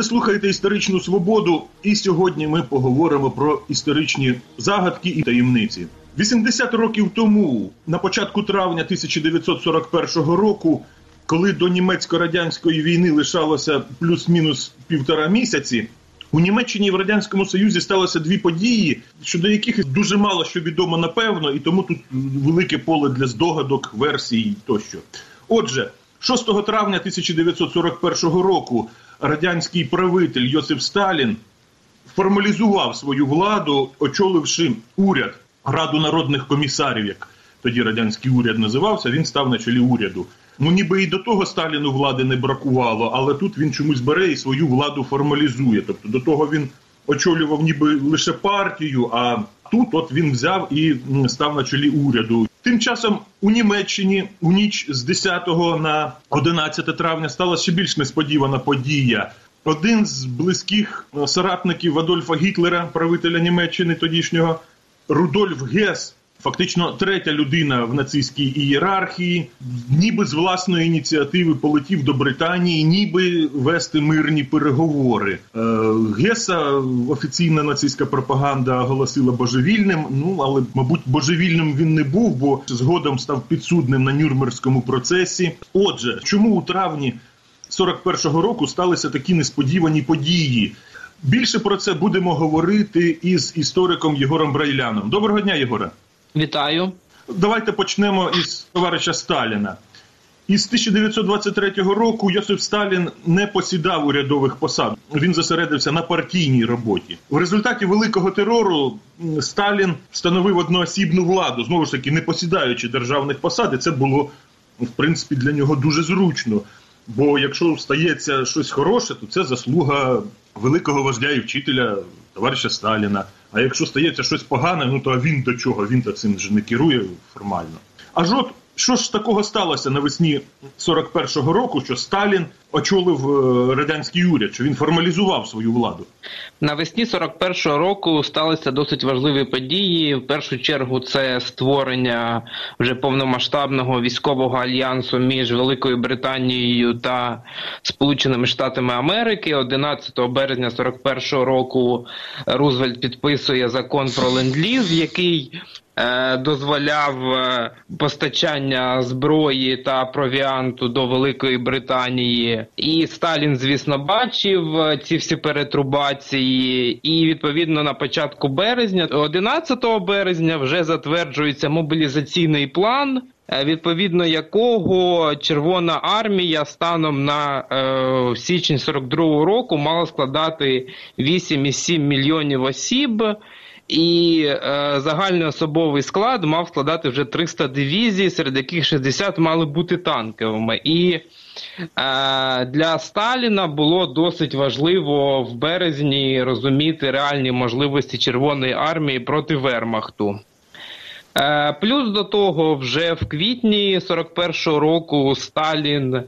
ви слухаєте історичну свободу, і сьогодні ми поговоримо про історичні загадки і таємниці. 80 років тому, на початку травня 1941 року, коли до німецько-радянської війни лишалося плюс-мінус півтора місяці, у Німеччині і в радянському Союзі сталося дві події, щодо яких дуже мало що відомо напевно, і тому тут велике поле для здогадок, версій тощо. Отже, 6 травня 1941 року радянський правитель Йосиф Сталін формалізував свою владу, очоливши уряд Раду народних комісарів, як тоді радянський уряд називався. Він став на чолі уряду. Ну, ніби і до того Сталіну влади не бракувало, але тут він чомусь бере і свою владу формалізує. Тобто до того він очолював ніби лише партію, а тут от він взяв і став на чолі уряду. Тим часом у Німеччині у ніч з 10 на 11 травня стала ще більш несподівана подія. Один з близьких соратників Адольфа Гітлера, правителя Німеччини тодішнього, Рудольф Гес фактично третя людина в нацистській ієрархії, ніби з власної ініціативи полетів до Британії, ніби вести мирні переговори. Е, Геса офіційна нацистська пропаганда оголосила божевільним. Ну але, мабуть, божевільним він не був, бо згодом став підсудним на Нюрнберзькому процесі. Отже, чому у травні 41-го року сталися такі несподівані події? Більше про це будемо говорити із істориком Єгором Брайляном. Доброго дня, Єгоре. Вітаю. Давайте почнемо із товариша Сталіна. Із 1923 року Йосиф Сталін не посідав урядових посад. Він зосередився на партійній роботі. В результаті великого терору Сталін встановив одноосібну владу, знову ж таки, не посідаючи державних посад, і це було в принципі для нього дуже зручно. Бо якщо стається щось хороше, то це заслуга великого вождя і вчителя товариша Сталіна. А якщо стається щось погане, ну то а він до чого? Він то цим же не керує формально. Аж от що ж такого сталося навесні 41-го року, що Сталін очолив е, радянський уряд, що він формалізував свою владу? Навесні 41-го року сталися досить важливі події. В першу чергу це створення вже повномасштабного військового альянсу між Великою Британією та Сполученими Штатами Америки. 11 березня 41-го року Рузвельт підписує закон про ленд-ліз, який дозволяв е, постачання зброї та провіанту до Великої Британії, і Сталін, звісно, бачив е, ці всі перетрубації. І відповідно на початку березня, 11 березня, вже затверджується мобілізаційний план. Відповідно якого Червона армія станом на е, січень 42-го року мала складати 8,7 мільйонів осіб, і е, загальний особовий склад мав складати вже 300 дивізій, серед яких 60 мали бути танковими. І е, для Сталіна було досить важливо в березні розуміти реальні можливості Червоної армії проти Вермахту. Е, плюс до того, вже в квітні 41-го року Сталін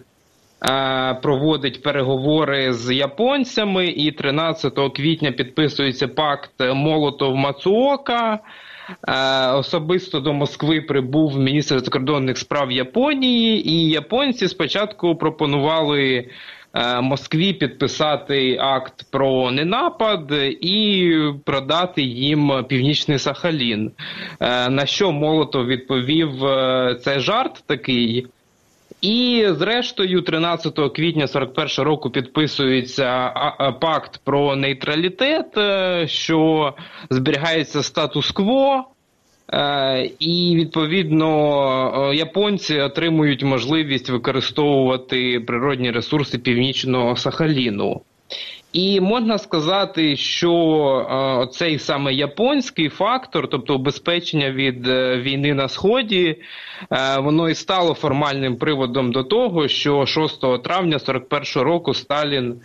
проводить переговори з японцями, і 13 квітня підписується пакт Молотов Мацуока. Е, особисто до Москви прибув міністр закордонних справ Японії, і японці спочатку пропонували е, Москві підписати акт про ненапад і продати їм північний Сахалін. На що Молотов відповів: це жарт такий. І зрештою, 13 квітня 41 року підписується пакт про нейтралітет, е, що зберігається статус-кво. Е, і відповідно е, японці отримують можливість використовувати природні ресурси північного Сахаліну. І можна сказати, що е, цей саме японський фактор, тобто убезпечення від е, війни на сході, е, воно і стало формальним приводом до того, що 6 травня 41 року Сталін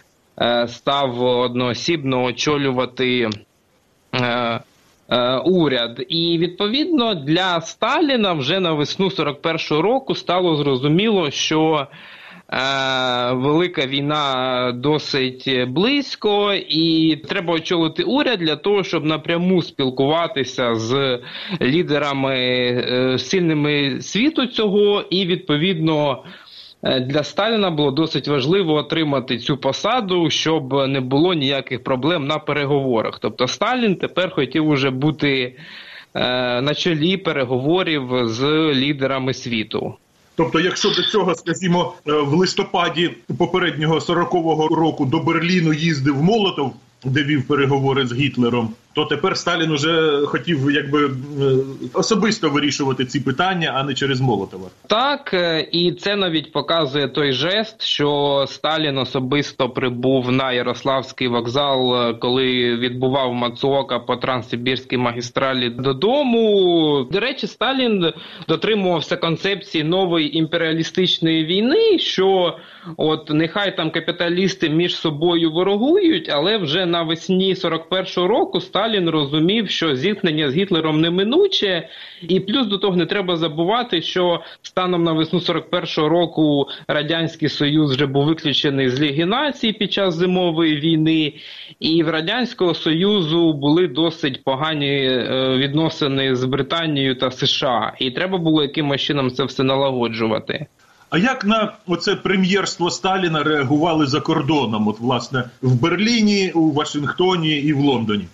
став одноосібно очолювати. Уряд, і відповідно для Сталіна вже на весну 41-го року стало зрозуміло, що велика війна досить близько, і треба очолити уряд для того, щоб напряму спілкуватися з лідерами е, сильними світу цього, і відповідно Е, для Сталіна було досить важливо отримати цю посаду, щоб не було ніяких проблем на переговорах. Тобто Сталін тепер хотів уже бути е, на чолі переговорів з лідерами світу. Тобто, якщо до цього, скажімо, е, в листопаді попереднього 40-го року до Берліну їздив Молотов, де вів переговори з Гітлером, то тепер Сталін уже хотів якби особисто вирішувати ці питання, а не через Молотова. Так е, і це навіть показує той жест, що Сталін особисто прибув на Ярославський вокзал, е, коли відбував Мацуока по Транссибірській магістралі додому. До речі, Сталін дотримувався концепції нової імперіалістичної війни. що От нехай там капіталісти між собою ворогують, але вже навесні 41-го року Сталін розумів, що зіткнення з Гітлером неминуче, і плюс до того не треба забувати, що станом на весну 41-го року радянський союз вже був виключений з Ліги націй під час зимової війни, і в радянського союзу були досить погані е, відносини з Британією та США, і треба було якимось чином це все налагоджувати. А як на оце прем'єрство Сталіна реагували за кордоном? От власне в Берліні, у Вашингтоні і в Лондоні?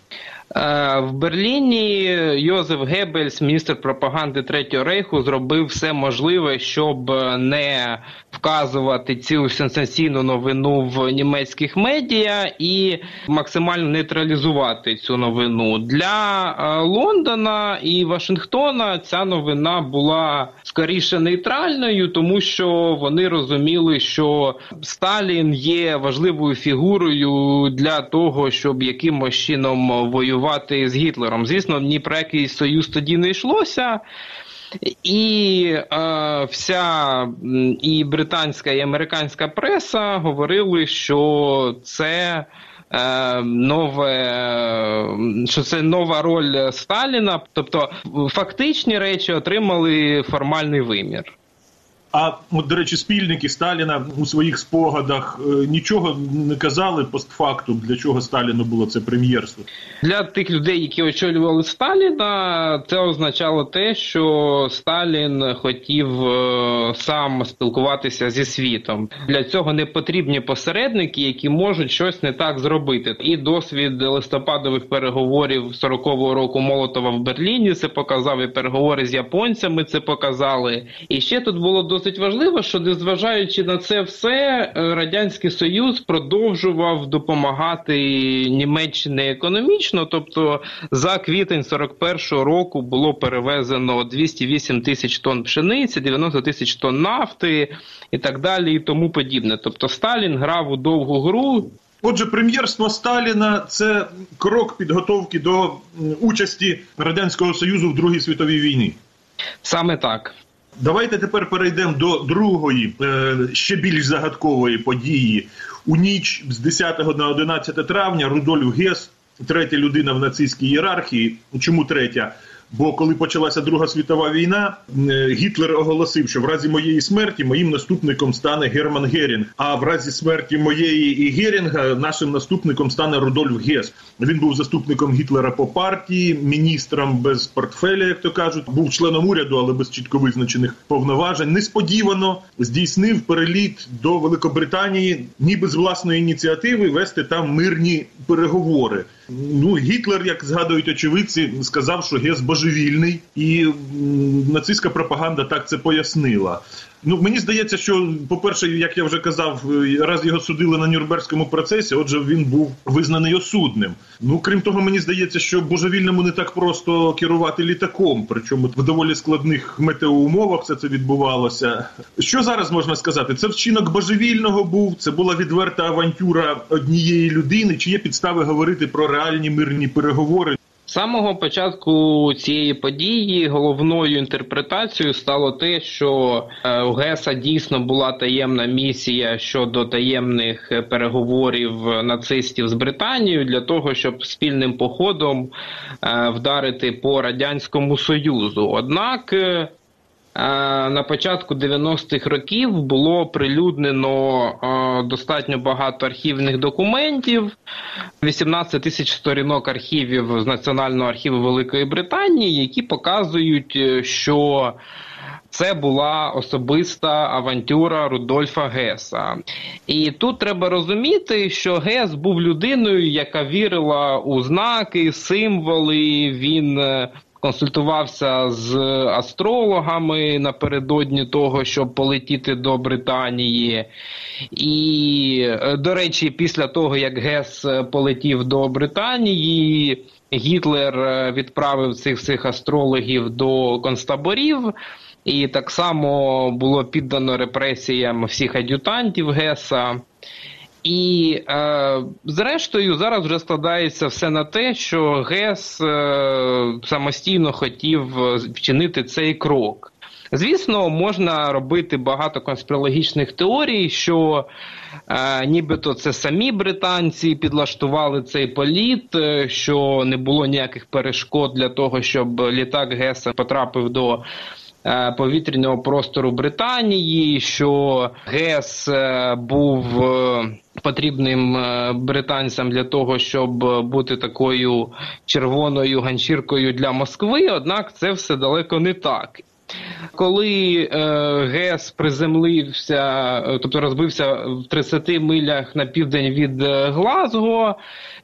Е, в Берліні Йозеф Геббельс, міністр пропаганди Третього рейху, зробив все можливе, щоб не вказувати цю сенсаційну новину в німецьких медіа і максимально нейтралізувати цю новину для е, Лондона і Вашингтона. Ця новина була скоріше нейтральною, тому що вони розуміли, що Сталін є важливою фігурою для того, щоб якимось чином воювати з Гітлером. Звісно, ні про який союз тоді не йшлося. І е, вся і британська і американська преса говорили, що це е, нове, що це нова роль Сталіна. Тобто фактичні речі отримали формальний вимір. А от, до речі, спільники Сталіна у своїх спогадах е, нічого не казали постфактум, для чого Сталіну було це прем'єрство. Для тих людей, які очолювали Сталіна, це означало те, що Сталін хотів е, сам спілкуватися зі світом. Для цього не потрібні посередники, які можуть щось не так зробити. І досвід листопадових переговорів 40-го року Молотова в Берліні це показав і переговори з японцями. Це показали. І ще тут було досить досить важливо, що незважаючи на це все, е, радянський союз продовжував допомагати Німеччині економічно. Тобто, за квітень 41-го року було перевезено 208 тисяч тонн пшениці, 90 тисяч тонн нафти і так далі, і тому подібне. Тобто, Сталін грав у довгу гру. Отже, прем'єрство Сталіна це крок підготовки до участі радянського союзу в Другій світовій війні. Саме так. Давайте тепер перейдемо до другої, е, ще більш загадкової події. У ніч з 10 на 11 травня Рудольф Гес, третя людина в нацистській ієрархії. Чому третя? Бо коли почалася Друга світова війна, е, Гітлер оголосив, що в разі моєї смерті моїм наступником стане Герман Герінг. А в разі смерті моєї і Герінга нашим наступником стане Рудольф Гес. Він був заступником Гітлера по партії, міністром без портфеля, як то кажуть, був членом уряду, але без чітко визначених повноважень. Несподівано здійснив переліт до Великобританії, ніби з власної ініціативи вести там мирні переговори. Ну Гітлер, як згадують очевидці, сказав, що Гес божевільний, і нацистська пропаганда так це пояснила. Ну мені здається, що по-перше, як я вже казав, раз його судили на Нюрнберзькому процесі, отже, він був визнаний осудним. Ну крім того, мені здається, що божевільному не так просто керувати літаком, причому в доволі складних метеоумовах все це відбувалося. Що зараз можна сказати? Це вчинок божевільного був. Це була відверта авантюра однієї людини. Чи є підстави говорити про реальні мирні переговори? Самого початку цієї події головною інтерпретацією стало те, що е, у Геса дійсно була таємна місія щодо таємних переговорів нацистів з Британією для того, щоб спільним походом е, вдарити по радянському союзу. Однак. Е, на початку 90-х років було прилюднено достатньо багато архівних документів, 18 тисяч сторінок архівів з Національного архіву Великої Британії, які показують, що це була особиста авантюра Рудольфа Геса. І тут треба розуміти, що Гес був людиною, яка вірила у знаки, символи. Він е, консультувався з астрологами напередодні того, щоб полетіти до Британії. І, е, до речі, після того, як Гес полетів до Британії. Гітлер е, відправив цих всіх астрологів до концтаборів, і так само було піддано репресіям всіх ад'ютантів Геса. І е, зрештою зараз вже складається все на те, що Гес е, самостійно хотів вчинити цей крок. Звісно, можна робити багато конспірологічних теорій, що е, нібито це самі британці підлаштували цей політ, е, що не було ніяких перешкод для того, щоб літак Геса потрапив до Е, повітряного простору Британії, що ГЕС е, був е, потрібним британцям для того, щоб бути такою червоною ганчіркою для Москви. Однак це все далеко не так. Коли е, Гес приземлився, тобто розбився в 30 милях на південь від Глазго,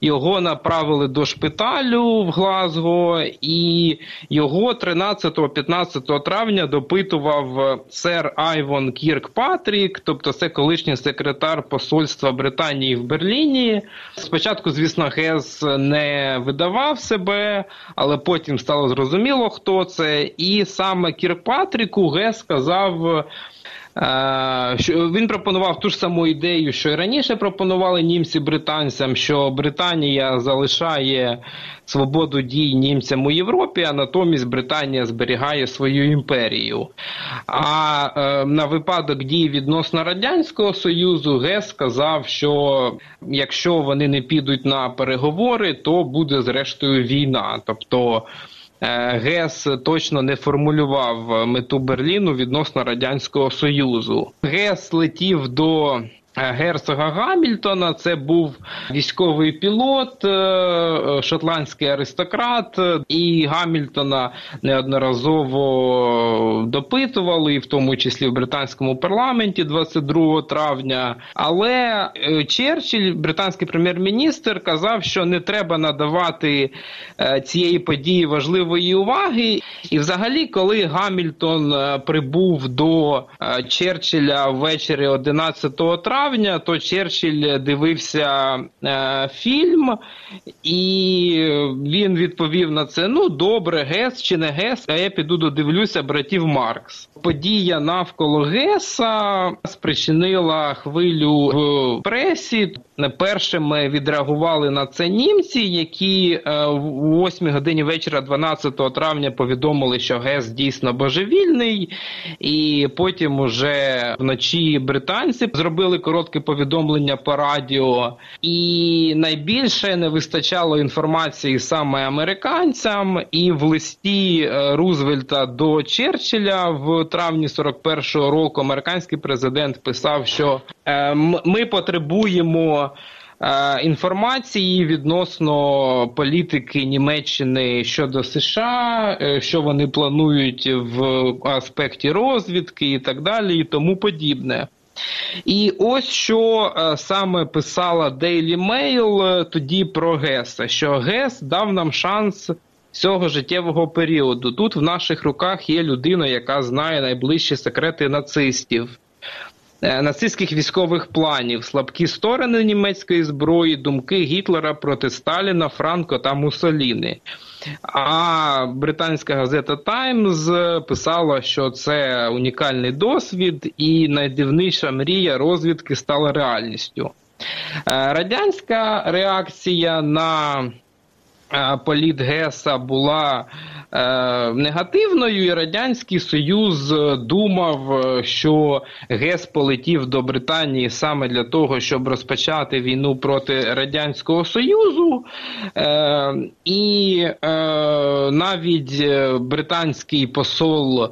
його направили до шпиталю в Глазго, і його 13-15 травня допитував сер Айвон Кіркпатрік, тобто це колишній секретар посольства Британії в Берліні. Спочатку, звісно, Гес не видавав себе, але потім стало зрозуміло, хто це. І саме Кіркпатріку Гес сказав. Е, він пропонував ту ж саму ідею, що і раніше пропонували німці британцям, що Британія залишає свободу дій німцям у Європі, а натомість Британія зберігає свою імперію. А е, на випадок дій відносно Радянського Союзу Гес сказав, що якщо вони не підуть на переговори, то буде зрештою війна. Тобто ГЕС точно не формулював мету Берліну відносно радянського союзу. ГЕС летів до Е, герцога Гамільтона. Це був військовий пілот, е, е, шотландський аристократ, і Гамільтона неодноразово допитували, і в тому числі в британському парламенті 22 травня. Але Черчилль, британський прем'єр-міністр, казав, що не треба надавати цієї події важливої уваги. І, взагалі, коли Гамільтон прибув до Черчилля ввечері 11 травня травня, то Черчилль дивився е, фільм, і він відповів на це: ну добре, Гес чи не Гес, а я піду додивлюся братів Маркс. Подія навколо Геса спричинила хвилю в пресі. Першими відреагували на це німці, які е, в 8 годині вечора, 12 травня, повідомили, що Гес дійсно божевільний, і потім уже вночі британці зробили коротке повідомлення по радіо, і найбільше не вистачало інформації саме американцям. І в листі е, Рузвельта до Черчилля в травні 41-го року американський президент писав, що е, ми потребуємо. Е, інформації відносно політики Німеччини щодо США, що вони планують в аспекті розвідки і так далі, і тому подібне. І ось що е, саме писала Daily Mail е, тоді про Геса, що Гес дав нам шанс. Цього життєвого періоду тут в наших руках є людина, яка знає найближчі секрети нацистів, е, нацистських військових планів, слабкі сторони німецької зброї, думки Гітлера проти Сталіна, Франко та Муссоліні. А британська газета Таймс писала, що це унікальний досвід, і найдивніша мрія розвідки стала реальністю. Е, радянська реакція на е, політ Геса була Е, негативною, і радянський союз думав, що ГЕС полетів до Британії саме для того, щоб розпочати війну проти радянського союзу, е, і е, навіть британський посол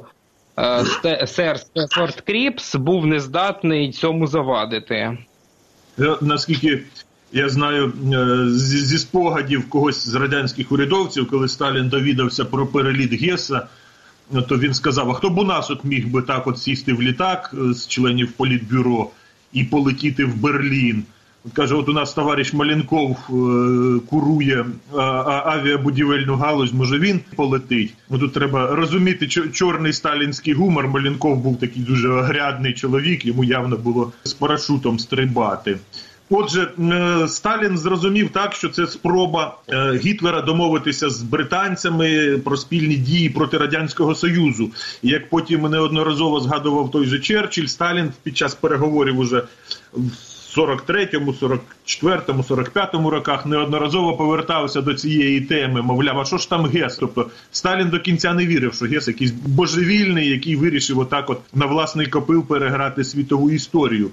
е, сер Стефорд Кріпс був нездатний цьому завадити. Наскільки я знаю е, зі спогадів когось з радянських урядовців, коли Сталін довідався про переліт Геса, то він сказав: а хто б у нас от міг би так от сісти в літак е, з членів політбюро і полетіти в Берлін? Каже, от у нас товариш Маленков е, курує авіабудівельну галузь, може він полетить. Ну Тут треба розуміти, чорний сталінський гумор. Маленков був такий дуже огрядний чоловік, йому явно було з парашутом стрибати. Отже, е, Сталін зрозумів так, що це спроба е, Гітлера домовитися з британцями про спільні дії проти радянського союзу. І Як потім неодноразово згадував той же Черчилль, Сталін під час переговорів уже в 43-му, 44-му, 45-му роках неодноразово повертався до цієї теми. Мовляв, а що ж там Гес? Тобто Сталін до кінця не вірив, що Гес якийсь божевільний, який вирішив отак, от на власний копил переграти світову історію.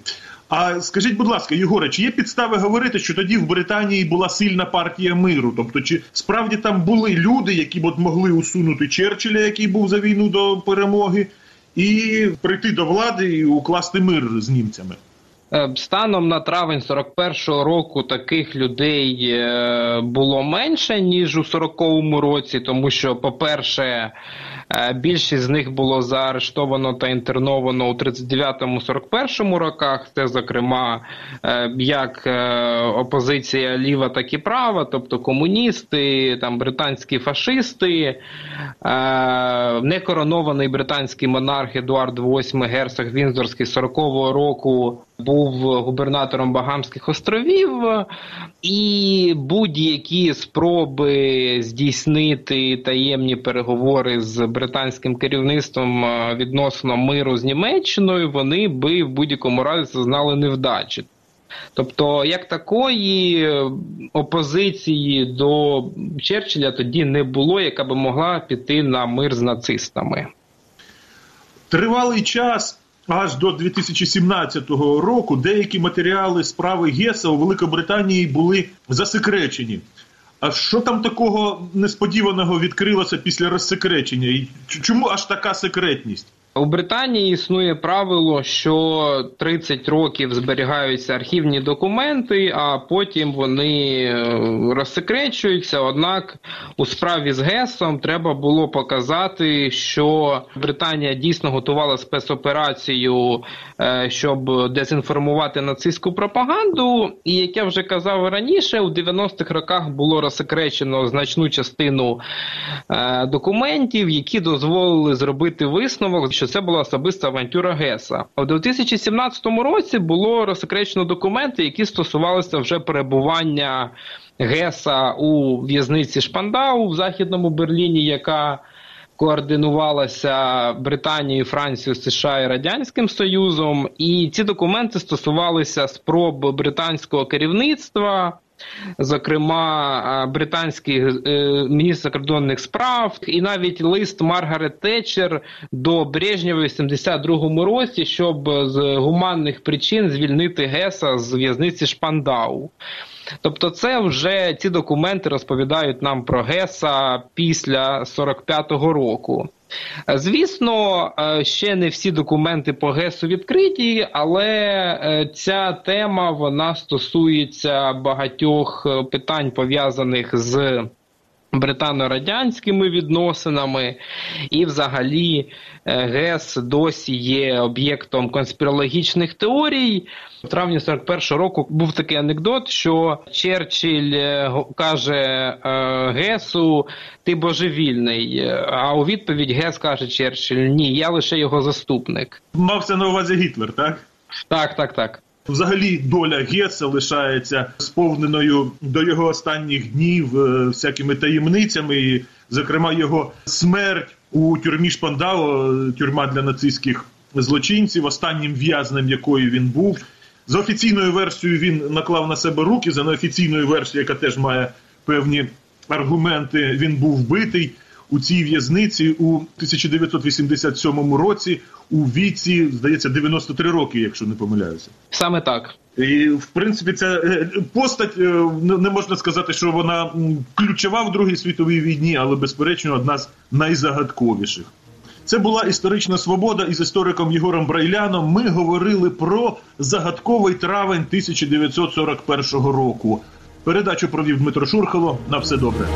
А скажіть, будь ласка, Єгоре, чи є підстави говорити, що тоді в Британії була сильна партія миру? Тобто, чи справді там були люди, які б от могли усунути Черчилля, який був за війну до перемоги, і прийти до влади і укласти мир з німцями? Е, станом на травень 41-го року таких людей е, було менше ніж у 40-му році, тому що, по-перше, Е, більшість з них було заарештовано та інтерновано у 39-41 роках. Це, зокрема, як опозиція ліва, так і права, тобто комуністи, там британські фашисти, некоронований британський монарх Едуард VIII Герцог Вінзорський 40-го року був губернатором Багамських островів, і будь-які спроби здійснити таємні переговори з британським керівництвом е, відносно миру з Німеччиною, вони би в будь-якому разі зазнали невдачі. Тобто, як такої опозиції до Черчилля тоді не було, яка би могла піти на мир з нацистами. Тривалий час аж до 2017 року деякі матеріали справи Геса у Великобританії були засекречені. А що там такого несподіваного відкрилося після розсекречення? І чому аж така секретність? У Британії існує правило, що 30 років зберігаються архівні документи, а потім вони е, розсекречуються. Однак у справі з ГЕСом треба було показати, що Британія дійсно готувала спецоперацію, е, щоб дезінформувати нацистську пропаганду. І як я вже казав раніше, у 90-х роках було розсекречено значну частину е, документів, які дозволили зробити висновок. що що це була особиста авантюра Геса. У 2017 році було розсекречено документи, які стосувалися вже перебування Геса у в'язниці Шпандау в Західному Берліні, яка Координувалася Британією, Францією, США і Радянським Союзом, і ці документи стосувалися спроб британського керівництва зокрема британський е, міністр закордонних справ, і навіть лист Маргарет Тетчер до Брежнєва в 72-му році, щоб з гуманних причин звільнити Геса з в'язниці Шпандау. Тобто, це вже ці документи розповідають нам про Геса після 45-го року. Звісно, е, ще не всі документи по ГЕСу відкриті, але е, ця тема вона стосується багатьох е, питань пов'язаних з британо-радянськими відносинами, і, взагалі, е, ГЕС досі є об'єктом конспірологічних теорій. В травні 41-го року був такий анекдот, що Черчилль е, каже е, Гесу, ти божевільний. А у відповідь Гес каже Черчилль, ні, я лише його заступник. Мався на увазі Гітлер, так? Так, так, так. Взагалі, доля Геса лишається сповненою до його останніх днів е, всякими таємницями, і, зокрема, його смерть у тюрмі Шпандау, тюрма для нацистських злочинців, останнім в'язнем якої він був. За офіційною версією він наклав на себе руки, за неофіційною версією, яка теж має певні аргументи, він був вбитий у цій в'язниці у 1987 році у віці, здається, 93 роки, якщо не помиляюся. Саме так. І в принципі, ця е, постать е, не можна сказати, що вона ключова в Другій світовій війні, але безперечно одна з найзагадковіших. Це була історична свобода із істориком Єгором Брайляном. Ми говорили про загадковий травень 1941 року. Передачу провів Дмитро Шурхало. На все добре.